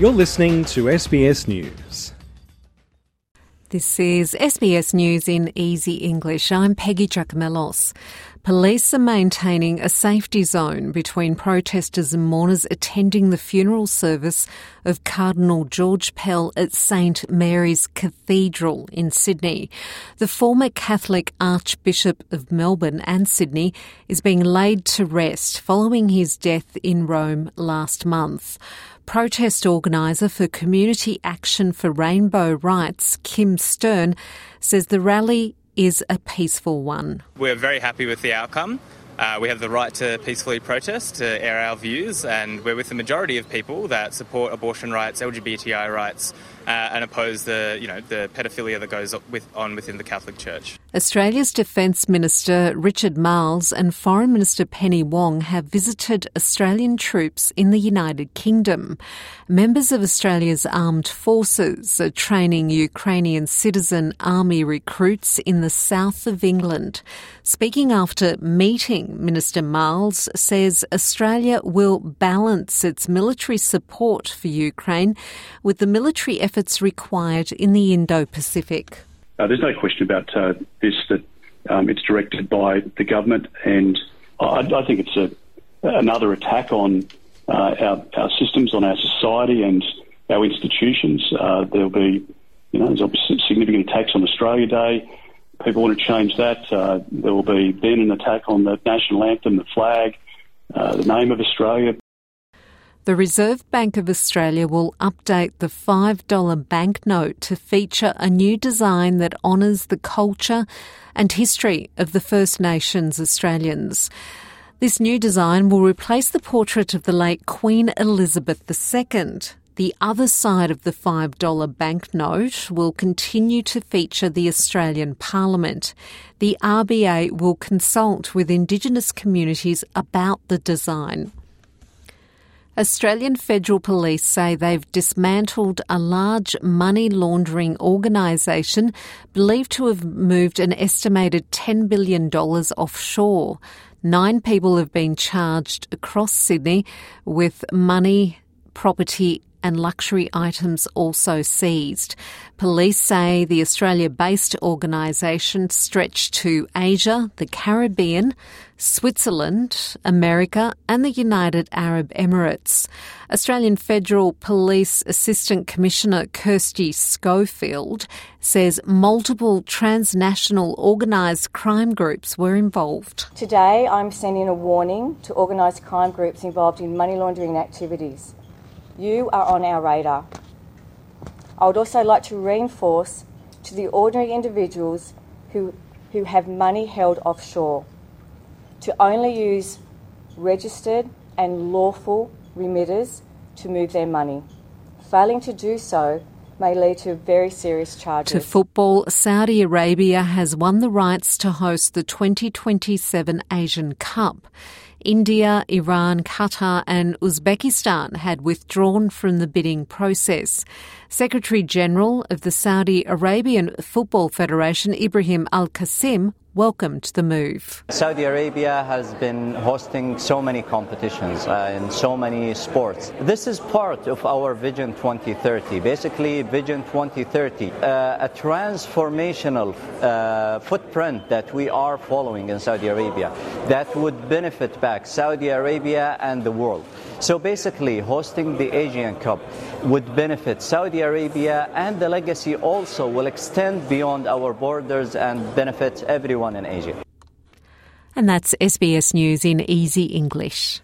You're listening to SBS News. This is SBS News in Easy English. I'm Peggy Giakoumelos. Police are maintaining a safety zone between protesters and mourners attending the funeral service of Cardinal George Pell at St Mary's Cathedral in Sydney. The former Catholic Archbishop of Melbourne and Sydney is being laid to rest following his death in Rome last month protest organiser for Community Action for Rainbow Rights, Kim Stern, says the rally is a peaceful one. We're very happy with the outcome. Uh, we have the right to peacefully protest, to air our views, and we're with the majority of people that support abortion rights, LGBTI rights, Uh, and oppose the, you know, the pedophilia that goes with, on within the Catholic Church. Australia's Defence Minister Richard Marles and Foreign Minister Penny Wong have visited Australian troops in the United Kingdom. Members of Australia's armed forces are training Ukrainian citizen army recruits in the south of England. Speaking after meeting, Minister Marles says Australia will balance its military support for Ukraine with the military efforts required in the Indo-Pacific. Uh, there's no question about uh, this that um, it's directed by the government, and I, I think it's a, another attack on uh, our, our, systems, on our society, and our institutions. Uh, there'll be, you know, there's significant attacks on Australia Day. People want to change that. Uh, there will be then an attack on the national anthem, the flag, uh, the name of Australia. The Reserve Bank of Australia will update the $5 banknote to feature a new design that honours the culture and history of the First Nations Australians. This new design will replace the portrait of the late Queen Elizabeth II. The other side of the $5 banknote will continue to feature the Australian Parliament. The RBA will consult with Indigenous communities about the design. Australian Federal Police say they've dismantled a large money laundering organisation believed to have moved an estimated $10 billion offshore. Nine people have been charged across Sydney with money, property, and luxury items also seized. Police say the Australia based organisation stretched to Asia, the Caribbean, Switzerland, America, and the United Arab Emirates. Australian Federal Police Assistant Commissioner Kirsty Schofield says multiple transnational organised crime groups were involved. Today, I'm sending a warning to organised crime groups involved in money laundering activities. You are on our radar. I would also like to reinforce to the ordinary individuals who, who have money held offshore to only use registered and lawful remitters to move their money. Failing to do so may lead to very serious charges. To football, Saudi Arabia has won the rights to host the 2027 Asian Cup. India, Iran, Qatar, and Uzbekistan had withdrawn from the bidding process. Secretary General of the Saudi Arabian Football Federation, Ibrahim Al Qasim, welcomed the move. Saudi Arabia has been hosting so many competitions uh, in so many sports. This is part of our Vision 2030. Basically, Vision 2030, uh, a transformational uh, footprint that we are following in Saudi Arabia that would benefit back Saudi Arabia and the world. So basically, hosting the Asian Cup would benefit Saudi Arabia, and the legacy also will extend beyond our borders and benefit everyone in Asia. And that's SBS News in easy English.